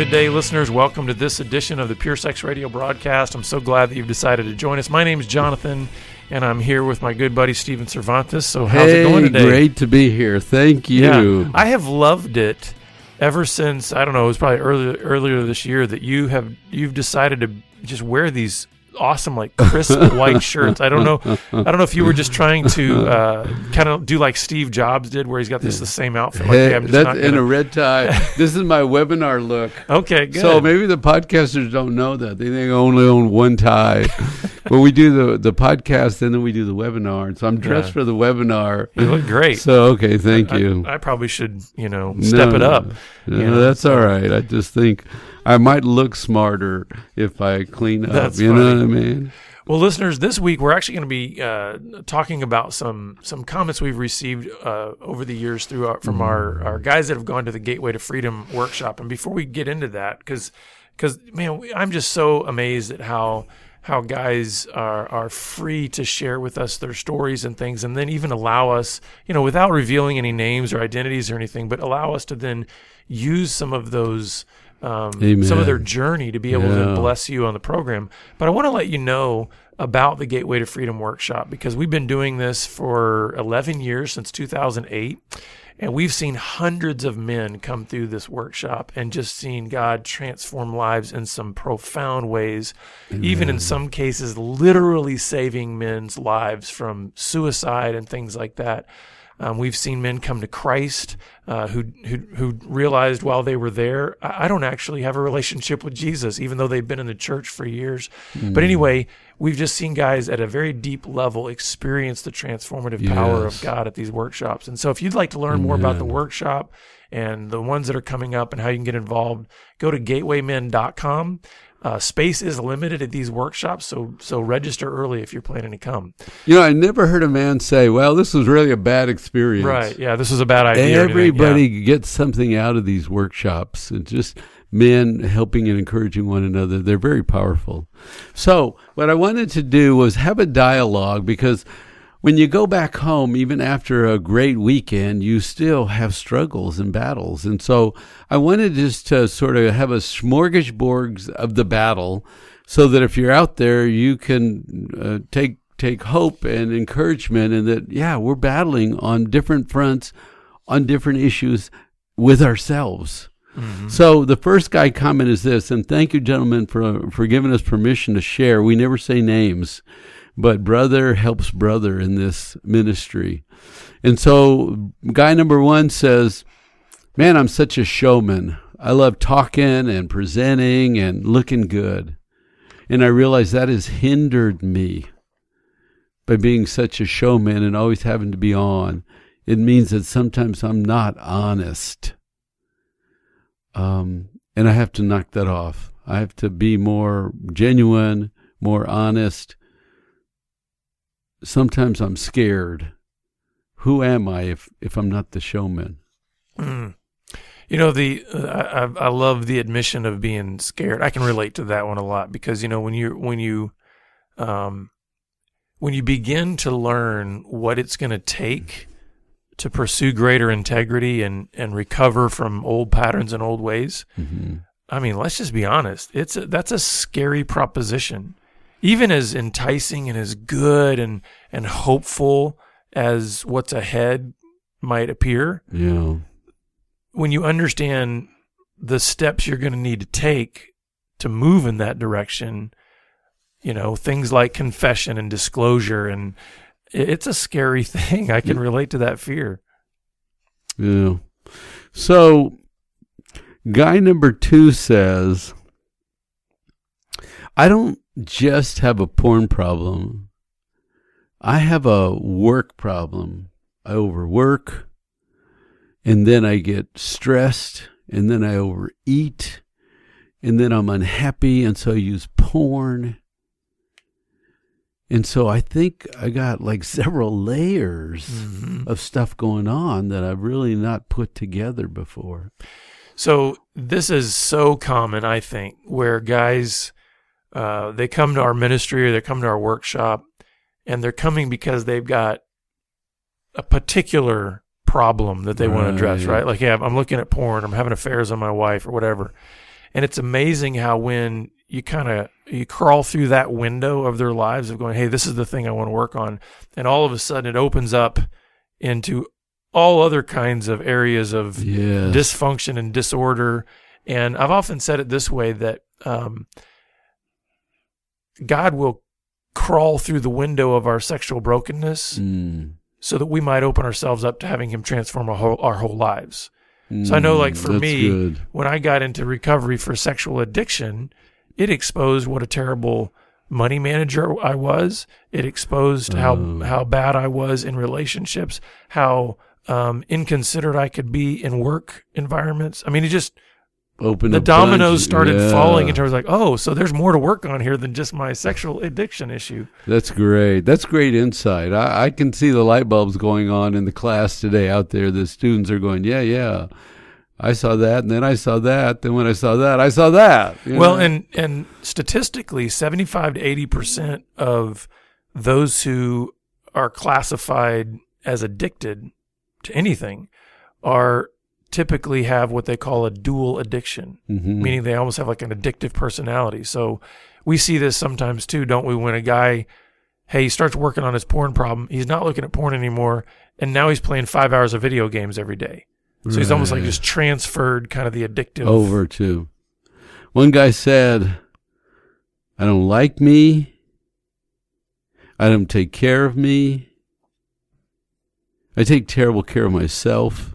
Good day, listeners. Welcome to this edition of the Pure Sex Radio broadcast. I'm so glad that you've decided to join us. My name is Jonathan, and I'm here with my good buddy Steven Cervantes. So, how's hey, it going today? Great to be here. Thank you. Yeah, I have loved it ever since I don't know. It was probably earlier earlier this year that you have you've decided to just wear these awesome like crisp white shirts. I don't know. I don't know if you were just trying to uh, kind of do like Steve Jobs did, where he's got this the same outfit. Like, Hey, just that's in gonna- a red tie. this is my webinar look. Okay, good. So maybe the podcasters don't know that. They think I only own one tie. but we do the, the podcast and then we do the webinar. And so I'm dressed Yeah. for the webinar. you look great. So, okay, thank I- you. I, probably should, you know, step it up. No, know, that's so- all right. I just think I might look smarter if I clean up. That's you know what I mean? Well, listeners, this week we're actually going to be uh, talking about some some comments we've received uh, over the years through our, from our, our guys that have gone to the Gateway to Freedom workshop. And before we get into that, because because man, we, I'm just so amazed at how how guys are are free to share with us their stories and things, and then even allow us, you know, without revealing any names or identities or anything, but allow us to then use some of those. Um, some of their journey to be able to bless you on the program. But I want to let you know about the Gateway to Freedom workshop because we've been doing this for 11 years since 2008. And we've seen hundreds of men come through this workshop and just seen God transform lives in some profound ways, even in some cases, literally saving men's lives from suicide and things like that. Um, we've seen men come to Christ uh, who, who who realized while they were there, I, I don't actually have a relationship with Jesus, even though they've been in the church for years. But anyway, we've just seen guys at a very deep level experience the transformative power of God at these workshops. And so, if you'd like to learn more about the workshop and the ones that are coming up and how you can get involved, go to gatewaymen.com. Uh, space is limited at these workshops, so so register early if you're planning to come. You know, I never heard a man say, well, this was really a bad experience. Right? Yeah, this is a bad idea. Everybody Yeah. gets something out of these workshops and just men helping and encouraging one another. They're very powerful. So, what I wanted to do was have a dialogue because when you go back home, even after a great weekend, you still have struggles and battles. And so, I wanted just to sort of have a smorgasbord of the battle so that if you're out there, you can uh, take take hope and encouragement and that yeah we're battling on different fronts on different issues with ourselves. So the first guy comment is this and thank you gentlemen for for giving us permission to share. We never say names but brother helps brother in this ministry and so guy number one says man i'm such a showman i love talking and presenting and looking good and i realize that has hindered me by being such a showman and always having to be on, it means that sometimes I'm not honest. Um, and I have to knock that off. I have to be more genuine, more honest. Sometimes I'm scared. Who am I if, if I'm not the showman? Mm. You know the uh, I, I love the admission of being scared. I can relate to that one a lot because you know when you when you um when you begin to learn what it's going to take to pursue greater integrity and and recover from old patterns and old ways. hmm I mean, let's just be honest. It's a, that's a scary proposition. Even as enticing and as good and and hopeful as what's ahead might appear, Yeah. when you understand the steps you're going to need to take to move in that direction, you know, things like confession and disclosure and it's a scary thing. I can relate to that fear. Yeah. So, guy number two says, I don't just have a porn problem. I have a work problem. I overwork, and then I get stressed, and then I overeat, and then I'm unhappy, and so I use porn. And so I think I got like several layers Mhm. of stuff going on that I've really not put together before. So this is so common, I think, where guys uh, they come to our ministry or they come to our workshop, and they're coming because they've got a particular problem that they want to address, Right. right? Like, yeah, I'm looking at porn, I'm having affairs on my wife, or whatever. And it's amazing how when you kind of you crawl through that window of their lives of going, hey, this is the thing I want to work on, and all of a sudden it opens up into all other kinds of areas of Yes. dysfunction and disorder. And I've often said it this way that um, God will crawl through the window of our sexual brokenness Mm. so that we might open ourselves up to having Him transform our whole, our whole lives. So I know, like, for Mm, me, good. When I got into recovery for sexual addiction, it exposed what a terrible money manager I was. It exposed how Oh. how bad I was in relationships, how um, inconsiderate I could be in work environments. I mean, it just open the a bunch- dominoes started yeah. falling in terms of like, oh, so there's more to work on here than just my sexual addiction issue. That's great. That's great insight. I, I can see the light bulbs going on in the class today out there. The students are going, yeah, yeah. I saw that, and then I saw that. Then when I saw that, I saw that. you Well, know? and and statistically, seventy five to eighty percent of those who are classified as addicted to anything are typically have what they call a dual addiction, Mhm. meaning they almost have like an addictive personality. So we see this sometimes too, don't we? When a guy, hey, he starts working on his porn problem, he's not looking at porn anymore, and now he's playing five hours of video games every day. So he's almost like just transferred kind of the addictive over to. One guy said, I don't like me. I don't take care of me. I take terrible care of myself.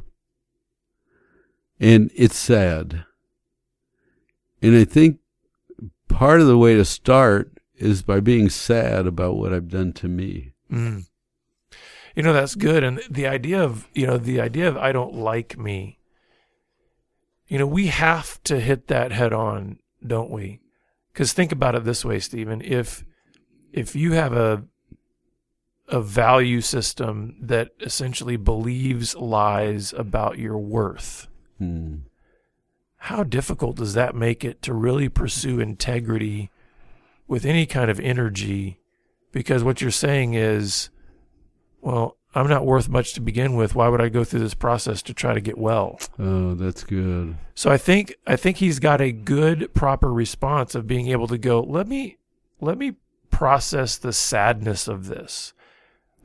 And it's sad. And I think part of the way to start is by being sad about what I've done to me. Mm. You know that's good, and the idea of you know the idea of I don't like me. You know we have to hit that head on, don't we? Because think about it this way, Stephen. If if you have a a value system that essentially believes lies about your worth, Hmm. how difficult does that make it to really pursue integrity with any kind of energy? Because what you're saying is, well, I'm not worth much to begin with. Why would I go through this process to try to get well? Oh, that's good. So I think I think he's got a good proper response of being able to go, let me let me process the sadness of this.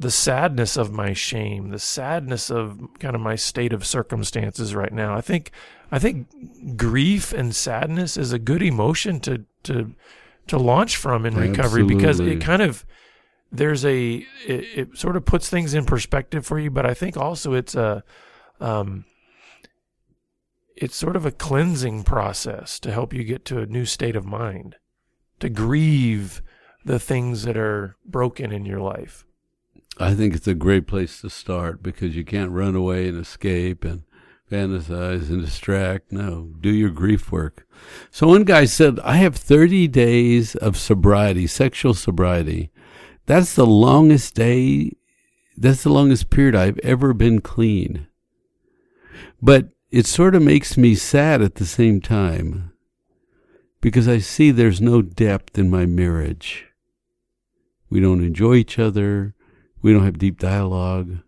The sadness of my shame, the sadness of kind of my state of circumstances right now. I think I think grief and sadness is a good emotion to to to launch from in recovery because it kind of there's a it, it sort of puts things in perspective for you, but I think also it's a um, it's sort of a cleansing process to help you get to a new state of mind, to grieve the things that are broken in your life. I think it's a great place to start because you can't run away and escape and fantasize and distract. No, do your grief work. So one guy said, I have 30 days of sobriety, sexual sobriety. That's the longest day, that's the longest period I've ever been clean. But it sort of makes me sad at the same time because I see there's no depth in my marriage. We don't enjoy each other. We don't have deep dialogue.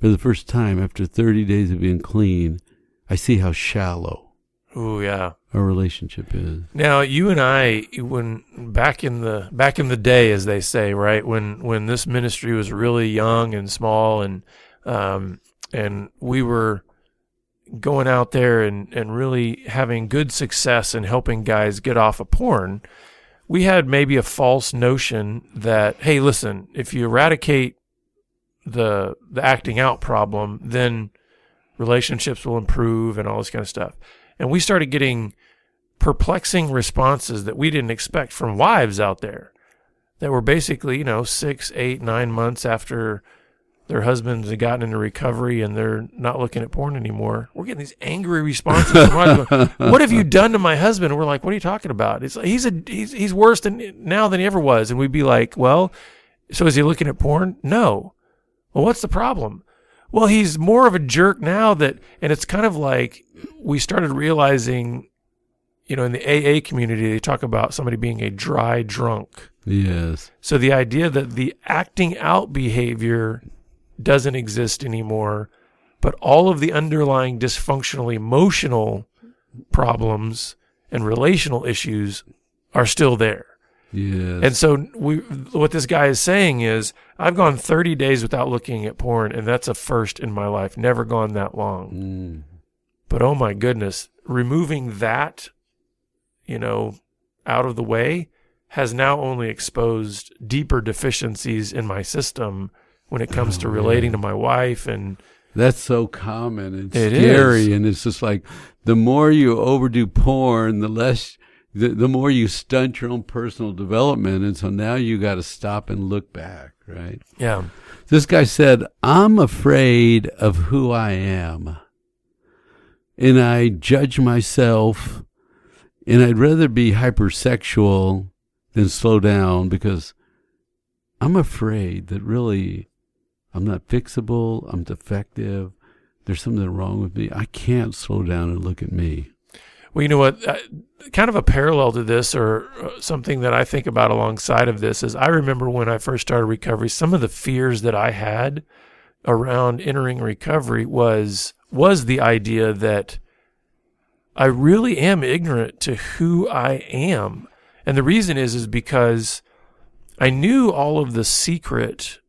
For the first time after 30 days of being clean, I see how shallow Oh yeah. our relationship is. Now you and I, when back in the back in the day, as they say, right when when this ministry was really young and small, and um, and we were going out there and and really having good success in helping guys get off of porn. We had maybe a false notion that hey, listen, if you eradicate the the acting out problem, then relationships will improve and all this kind of stuff. And we started getting perplexing responses that we didn't expect from wives out there that were basically, you know, six, eight, nine months after their husbands had gotten into recovery and they're not looking at porn anymore. We're getting these angry responses. going, what have you done to my husband? And we're like, what are you talking about? It's like, he's a he's he's worse than now than he ever was. And we'd be like, well, so is he looking at porn? No. Well, what's the problem? Well, he's more of a jerk now that, and it's kind of like we started realizing, you know, in the AA community, they talk about somebody being a dry drunk. Yes. So the idea that the acting out behavior doesn't exist anymore, but all of the underlying dysfunctional emotional problems and relational issues are still there. Yes. And so we what this guy is saying is I've gone 30 days without looking at porn and that's a first in my life. Never gone that long. Mm. But oh my goodness, removing that, you know, out of the way has now only exposed deeper deficiencies in my system when it comes to Oh, relating yeah. to my wife and That's so common and It scary, is. and it's just like the more you overdo porn, the less, the, the more you stunt your own personal development, and so now you got to stop and look back, right? yeah. This guy said, "I'm afraid of who I am, and I judge myself, and I'd rather be hypersexual than slow down because I'm afraid that really." I'm not fixable. I'm defective. There's something wrong with me. I can't slow down and look at me. Well, you know what? Kind of a parallel to this, or uh, something that I think about alongside of this, is I remember when I first started recovery, some of the fears that I had around entering recovery was was the idea that I really am ignorant to who I am, and the reason is is because I knew all of the secret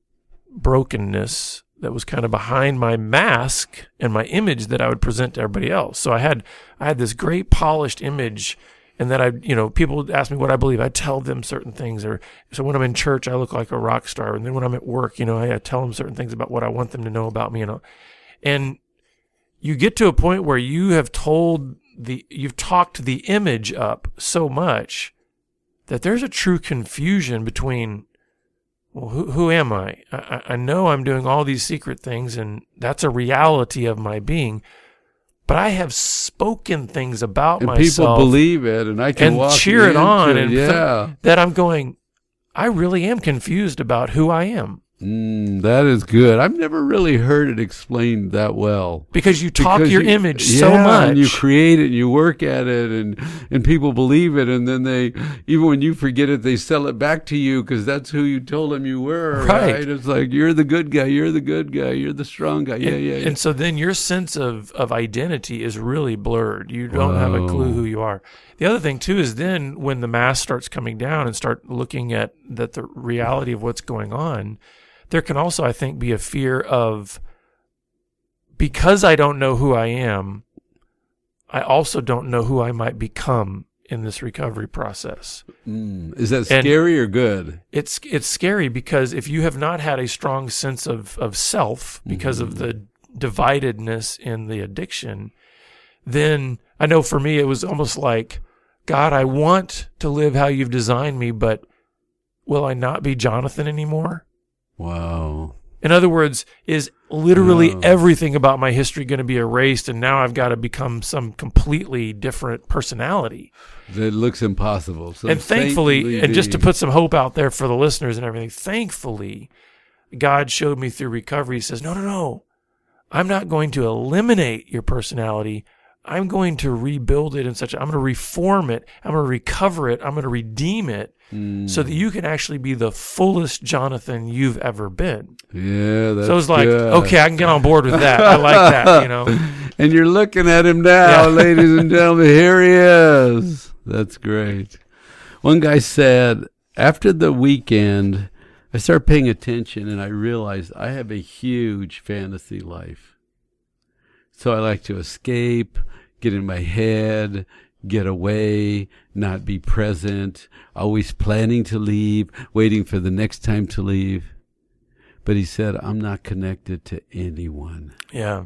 brokenness that was kind of behind my mask and my image that I would present to everybody else. So I had I had this great polished image and then I you know people would ask me what I believe I tell them certain things or so when I'm in church I look like a rock star and then when I'm at work you know I, I tell them certain things about what I want them to know about me and all. and you get to a point where you have told the you've talked the image up so much that there's a true confusion between well, who, who am I? I? I- know I'm doing all these secret things, and that's a reality of my being. But I have spoken things about And myself people believe it, and I can and cheer it on, and yeah, that I'm going. I really am confused about who I am mm, that is good. I've never really heard it explained that well. because you talk Because your you- image yeah, so much. and you create it, and you work at it, and and people believe it, and then they even when you forget it, they sell it back to you because that's who you told them you were. Right. Right. It's like you're the good guy, you're the good guy, you're the strong guy. Yeah, and, yeah, yeah. and so then your sense of, of identity is really blurred. You don't have a clue who you are. The other thing too is then when the mask starts coming down and start looking at that the reality of what's going on, there can also I think be a fear of because I don't know who I am, I also don't know who I might become in this recovery process. Mm. Is that and- scary or good? It's it's scary because if you have not had a strong sense of of self because of the dividedness in the addiction, then I know for me it was almost like, God, I want to live how you've designed me, but will I not be Jonathan anymore? Wow. In other words, is literally everything about my history going to be erased and now I've got to become some completely different personality? That looks impossible. So and thankfully, and just to put some hope out there for the listeners and everything, thankfully, God showed me through recovery. He says, no, no, no. I'm not going to eliminate your personality. I'm going to rebuild it in such I'm going to reform it. I'm going to recover it. I'm going to redeem it Mm. so that you can actually be the fullest Jonathan you've ever been. yeah, that's so it's like, good. okay, I can get on board with that. I like that, you know. And you're looking at him now, Yeah. ladies and gentlemen. Here he is. That's great. One guy said, after the weekend, I started paying attention and I realized I have a huge fantasy life. So I like to escape, get in my head, get away, not be present, always planning to leave, waiting for the next time to leave. But he said, I'm not connected to anyone. Yeah.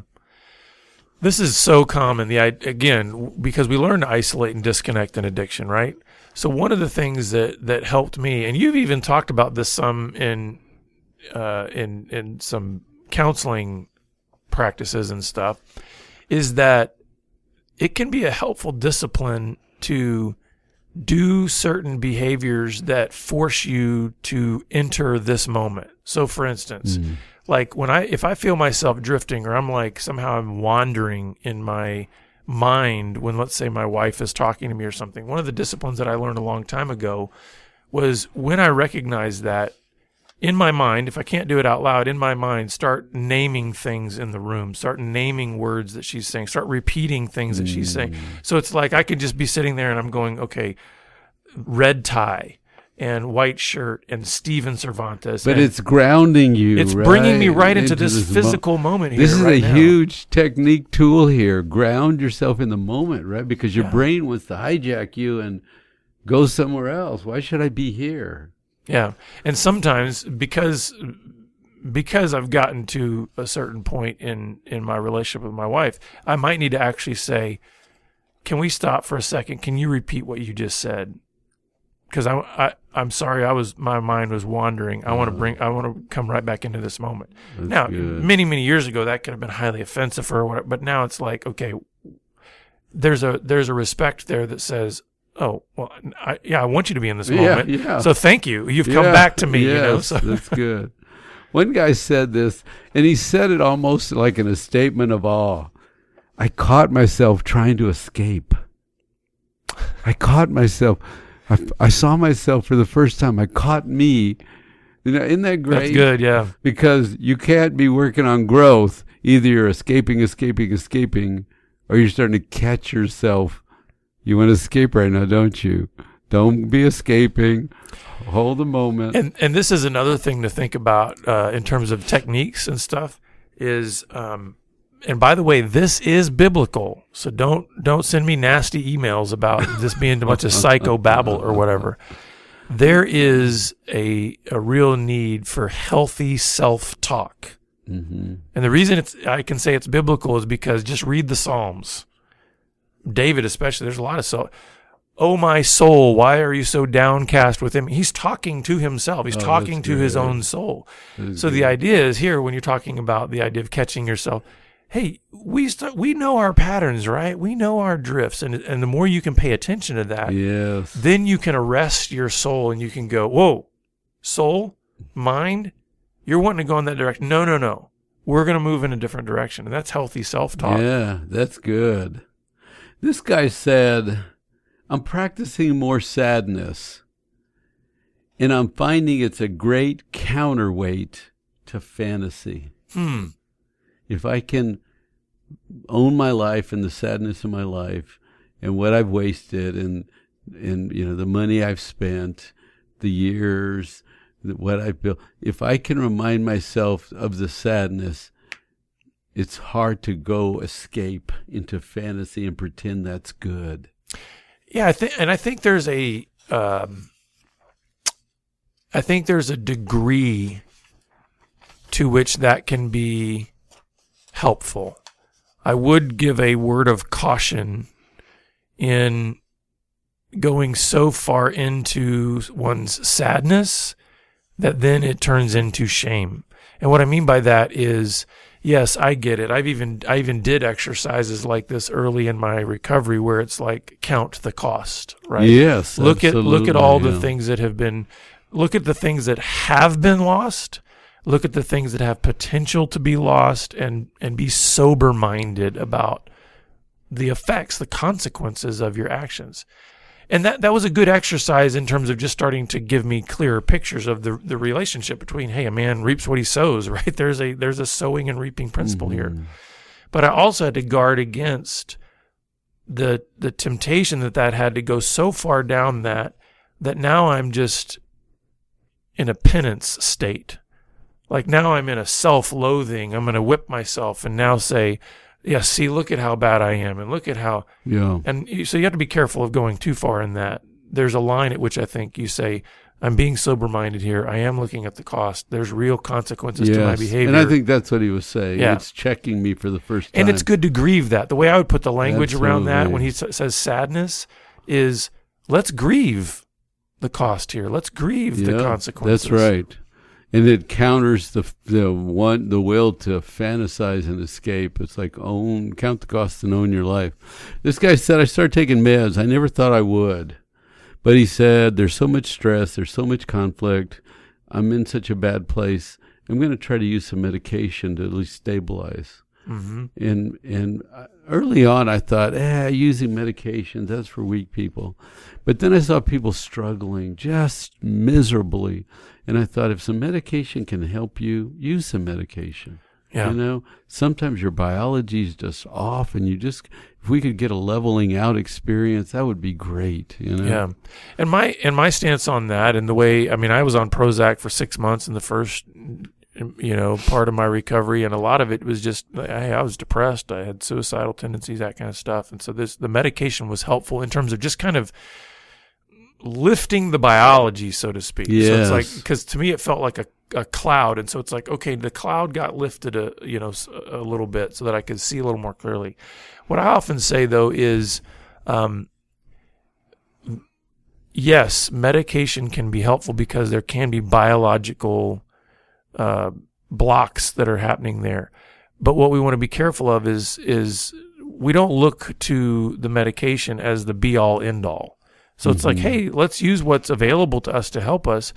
This is so common. The again because we learn to isolate and disconnect in addiction, right? So one of the things that that helped me, and you've even talked about this some in uh, in in some counseling practices and stuff, is that it can be a helpful discipline to do certain behaviors that force you to enter this moment. So, for instance, mm. like when I if I feel myself drifting or I'm like somehow I'm wandering in my mind when let's say my wife is talking to me or something. One of the disciplines that I learned a long time ago was when I recognize that in my mind, if I can't do it out loud, in my mind, start naming things in the room, start naming words that she's saying, start repeating things that she's saying. Mm. So it's like I could just be sitting there and I'm going, okay, red tie and white shirt and Steven Cervantes. But it's grounding you. it's bringing me right into, into this, mo- physical moment here. This is right a now. huge technique tool here. Ground yourself in the moment, right? Because your Yeah. brain wants to hijack you and go somewhere else. Why should I be here? Yeah, and sometimes because because I've gotten to a certain point in in my relationship with my wife, I might need to actually say, "Can we stop for a second? Can you repeat what you just said?" Because I, I I'm sorry, I was my mind was wandering. I want to mm. bring I want to come right back into this moment. That's now, good. many many years ago, that could have been highly offensive or whatever, but now it's like okay, there's a there's a respect there that says. Oh well, I, yeah. I want you to be in this Yeah, moment. yeah. So thank you. You've come Yeah, back to me. Yes, you know. So that's good. One guy said this, and he said it almost like in a statement of awe. I caught myself trying to escape. I caught myself. I, I saw myself for the first time. I caught me. You know, isn't that great? that's good. Yeah. because you can't be working on growth. Either you're escaping, escaping, escaping, or you're starting to catch yourself. You want to escape right now, don't you? Don't be escaping. Hold the moment. And and this is another thing to think about uh, in terms of techniques and stuff is. Um, and by the way, this is biblical, so don't don't send me nasty emails about this being too much of psycho babble or whatever. There is a a real need for healthy self talk. hmm And the reason it's I can say it's biblical is because just read the Psalms. David especially, there's a lot of so Oh my soul, why are you so downcast with him? He's talking to himself. He's Oh, talking to his own soul. So the idea is here when you're talking about the idea of catching yourself, hey, we st- we know our patterns, right? We know our drifts and and the more you can pay attention to that, Yes. then you can arrest your soul and you can go, whoa, soul, mind, you're wanting to go in that direction. No, no, no. We're going to move in a different direction. And that's healthy self talk. Yeah, that's good. This guy said, I'm practicing more sadness, and I'm finding it's a great counterweight to fantasy. Hmm. If I can own my life and the sadness of my life and what I've wasted and and you know the money I've spent, the years, what I've built, if I can remind myself of the sadness, it's hard to go escape into fantasy and pretend that's good. Yeah, I think, and I think there's a, um, I think there's a degree to which that can be helpful. I would give a word of caution in going so far into one's sadness that then it turns into shame. And what I mean by that is, yes, I get it. I've even I even did exercises like this early in my recovery where it's like count the cost, right? Yes, look at look at all the things that have been look at the things that have been lost look at the things that have potential to be lost and and be sober minded about the effects the consequences of your actions and that that was a good exercise in terms of just starting to give me clearer pictures of the the relationship between hey a man reaps what he sows right there's a there's a sowing and reaping principle here Mhm. but I also had to guard against the the temptation that that had to go so far down that that now I'm just in a penance state. Like now I'm in a self-loathing. I'm going to whip myself and now say, "Yeah, see, look at how bad I am, and look at how." Yeah. And you, so you have to be careful of going too far in that. There's a line at which I think you say, "I'm being sober-minded here. I am looking at the cost. There's real consequences to my Yes. behavior." And I think that's what he was saying. Yeah. It's checking me for the first time. and it's good to grieve that. The way I would put the language around that when he s- says sadness is let's grieve the cost here. Let's grieve the Yeah, consequences. That's right. And it counters the the one the will to fantasize and escape. It's like own count the cost and own your life. This guy said I started taking meds. I never thought I would. But he said there's so much stress, there's so much conflict. I'm in such a bad place. I'm going to try to use some medication to at least stabilize. hmm And and uh, early on, I thought, eh, using medications that's for weak people. But then I saw people struggling just miserably, And I thought if some medication can help you, use some medication. Yeah. You know, sometimes your biology is just off, and you just, if we could get a leveling out experience, that would be great. You know? Yeah, and my and my stance on that, and the way I mean, I was on Prozac for six months in the first, mm, you know, part of my recovery, and a lot of it was just I, I was depressed, I had suicidal tendencies, that kind of stuff, and so this the medication was helpful in terms of just kind of lifting the biology, so to speak. So it's like because to me it felt like a, a cloud, and so it's like okay, the cloud got lifted a you know a little bit so that I could see a little more clearly. What I often say though is, um, yes, medication can be helpful because there can be biological uh, blocks that are happening there. But what we want to be careful of is is we don't look to the medication as the be all end all. So it's like, hey, let's use what's available to us to help us,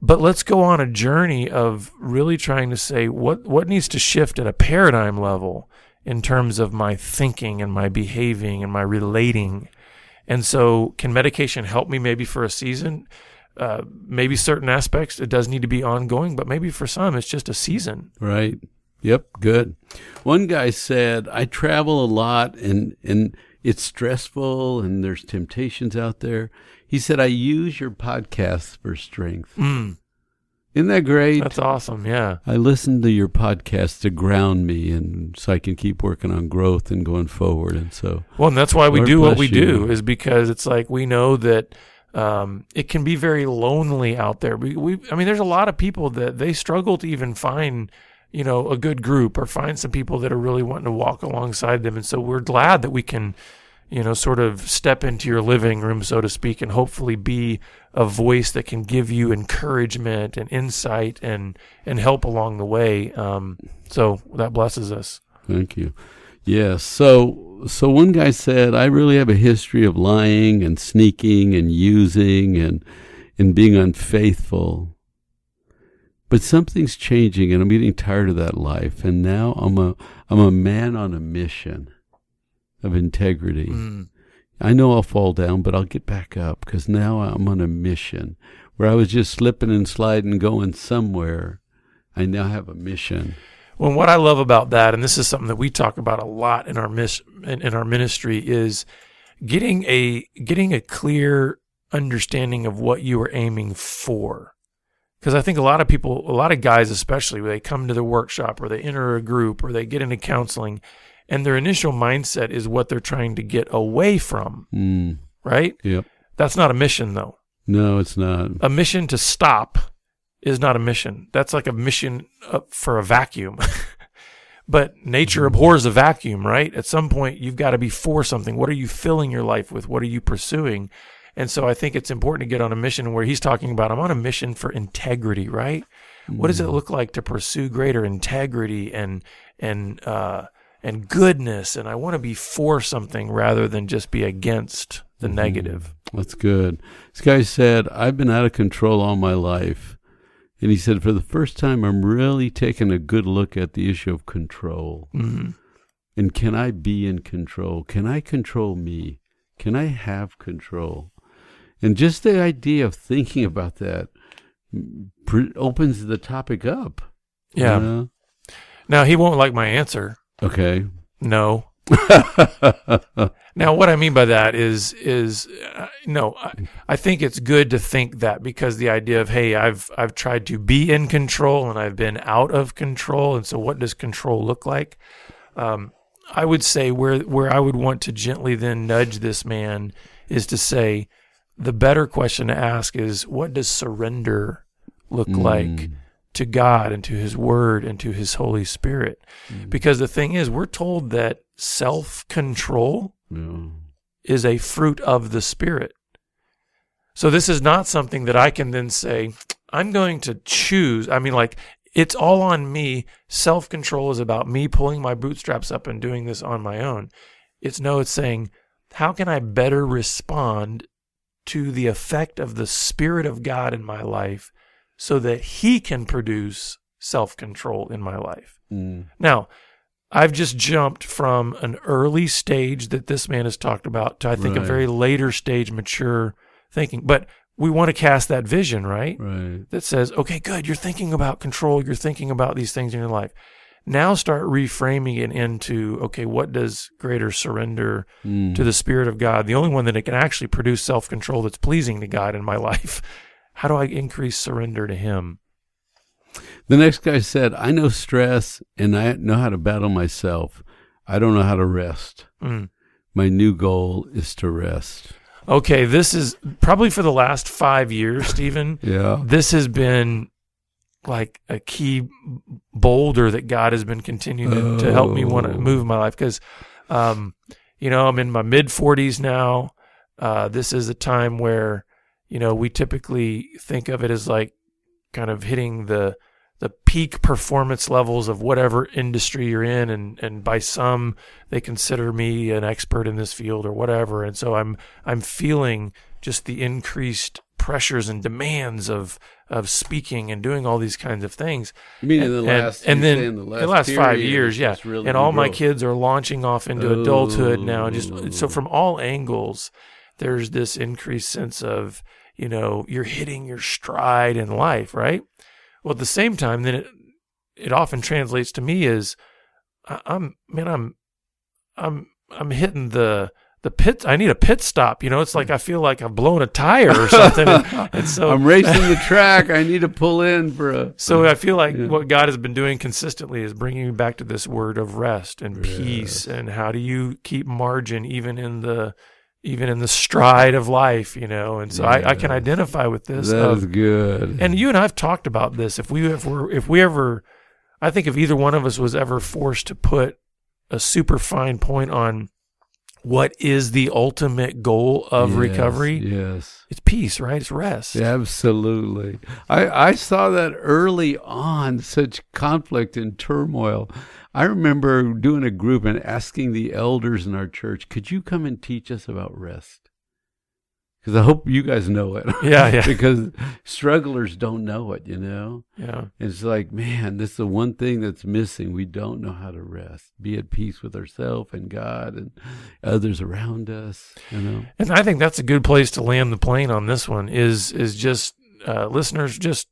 but let's go on a journey of really trying to say what what needs to shift at a paradigm level in terms of my thinking and my behaving and my relating. And so, can medication help me maybe for a season? Uh, maybe certain aspects it does need to be ongoing, but maybe for some it's just a season. Right. Yep. Good. One guy said, I travel a lot and, and it's stressful and there's temptations out there. He said, I use your podcast for strength. Mm, Isn't that great? that's awesome. Yeah. I listen to your podcast to ground me and so I can keep working on growth and going forward. And so, Well, and that's why we Lord do what we you. do is because it's like we know that um, it can be very lonely out there. We, we, I mean, there's a lot of people that they struggle to even find, you know, a good group or find some people that are really wanting to walk alongside them. And so we're glad that we can, you know, sort of step into your living room, so to speak, and hopefully be a voice that can give you encouragement and insight and and help along the way. Um, so that blesses us. thank you. Yes. So, so one guy said, I really have a history of lying and sneaking and using and, and being unfaithful. But something's changing and I'm getting tired of that life. And now I'm a, I'm a man on a mission of integrity. Mm. I know I'll fall down, but I'll get back up because now I'm on a mission where I was just slipping and sliding, going somewhere. I now have a mission. Well, what I love about that, and this is something that we talk about a lot in our mis- in, in our ministry, is getting a getting a clear understanding of what you are aiming for. Because I think a lot of people, a lot of guys, especially, they come to the workshop or they enter a group or they get into counseling, and their initial mindset is what they're trying to get away from. Mm, Right? yep. That's not a mission, though. No, it's not. A mission to stop is not a mission. That's like a mission for a vacuum. but nature abhors a vacuum, right? At some point, you've got to be for something. What are you filling your life with? What are you pursuing? And so I think it's important to get on a mission where he's talking about, I'm on a mission for integrity, right? What does it look like to pursue greater integrity and, and, uh, and goodness? And I want to be for something rather than just be against the negative. That's good. This guy said, I've been out of control all my life. And he said, for the first time, I'm really taking a good look at the issue of control. hmm And can I be in control? Can I control me? Can I have control? And just the idea of thinking about that mm, pr- opens the topic up. you Yeah. know? Now, he won't like my answer. Okay. No. Now, what I mean by that is, is uh, no, I, I think it's good to think that because the idea of, hey, I've I've tried to be in control and I've been out of control, and so what does control look like? Um, I would say where where I would want to gently then nudge this man is to say, the better question to ask is, what does surrender look like Mm. to God and to His Word and to His Holy Spirit? Because the thing is, we're told that self control Yeah. is a fruit of the Spirit. So this is not something that I can then say, I'm going to choose. I mean, like, it's all on me. Self control is about me pulling my bootstraps up and doing this on my own. It's no, it's saying, how can I better respond to the effect of the Spirit of God in my life so that He can produce self control in my life? Mm. Now, I've just jumped from an early stage that this man has talked about to I think a very later stage, mature thinking. But we want to cast that vision, right? Right. That says, okay, good, you're thinking about control, you're thinking about these things in your life. Now start reframing it into, okay, what does greater surrender Mm. to the Spirit of God, the only one that it can actually produce self control that's pleasing to God in my life? How do I increase surrender to Him? The next guy said, I know stress and I know how to battle myself. I don't know how to rest. Mm. My new goal is to rest. Okay, this is probably for the last five years, Stephen. Yeah. this has been like a key boulder that God has been continuing to, to help me want to Oh. move in my life because, um, you know, I'm in my mid 40s now. Uh, this is a time where, you know, we typically think of it as like kind of hitting the the peak performance levels of whatever industry you're in and and by some they consider me an expert in this field or whatever and so I'm I'm feeling just the increased pressures and demands of of speaking and doing all these kinds of things You mean in the and, last, and you're then the the last five years, yeah, really and all my kids are launching off into adulthood now, Oh. just so from all angles, there's this increased sense of you know you're hitting your stride in life, right? Well, at the same time, then it it often translates to me as I- I'm man, I'm I'm I'm hitting the the pit. I need a pit stop. You know, it's like hmm. I feel like I've blown a tire or something. and, and so I'm racing the track. I need to pull in for a. so I feel like Yeah. what God has been doing consistently is bringing me back to this word of rest and peace, and how do you keep margin even in the even in the stride of life, you know? And so I, I can identify with this. That of- is good. and you and I've talked about this. If we if we if we ever, I think if either one of us was ever forced to put a super fine point on what is the ultimate goal of Yes, recovery, Yes. it's peace, right? It's rest. Absolutely. I, I saw that early on, such conflict and turmoil. I remember doing a group and asking the elders in our church, could you come and teach us about rest? Because I hope you guys know it. Yeah, yeah. because strugglers don't know it, you know? Yeah. It's like, man, this is the one thing that's missing. We don't know how to rest, be at peace with ourselves and God and others around us, you know? And I think that's a good place to land the plane on this one is is just uh, listeners just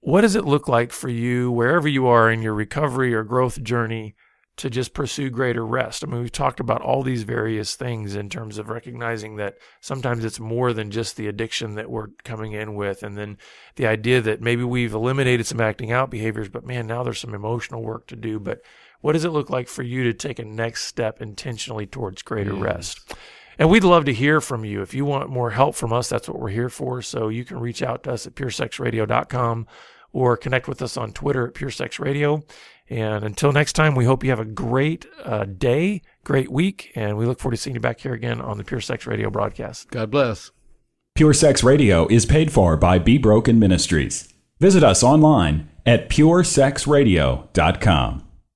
what does it look like for you wherever you are in your recovery or growth journey to just pursue greater rest. I mean, we've talked about all these various things in terms of recognizing that sometimes it's more than just the addiction that we're coming in with. And then the idea that maybe we've eliminated some acting out behaviors, but man, now there's some emotional work to do. But what does it look like for you to take a next step intentionally towards greater Yes. rest? And we'd love to hear from you. If you want more help from us, that's what we're here for. So you can reach out to us at puresexradio.com or connect with us on Twitter at puresexradio. And until next time, we hope you have a great uh, day, great week, and we look forward to seeing you back here again on the Pure Sex Radio broadcast. God bless. Pure Sex Radio is paid for by Be Broken Ministries. Visit us online at puresexradio.com.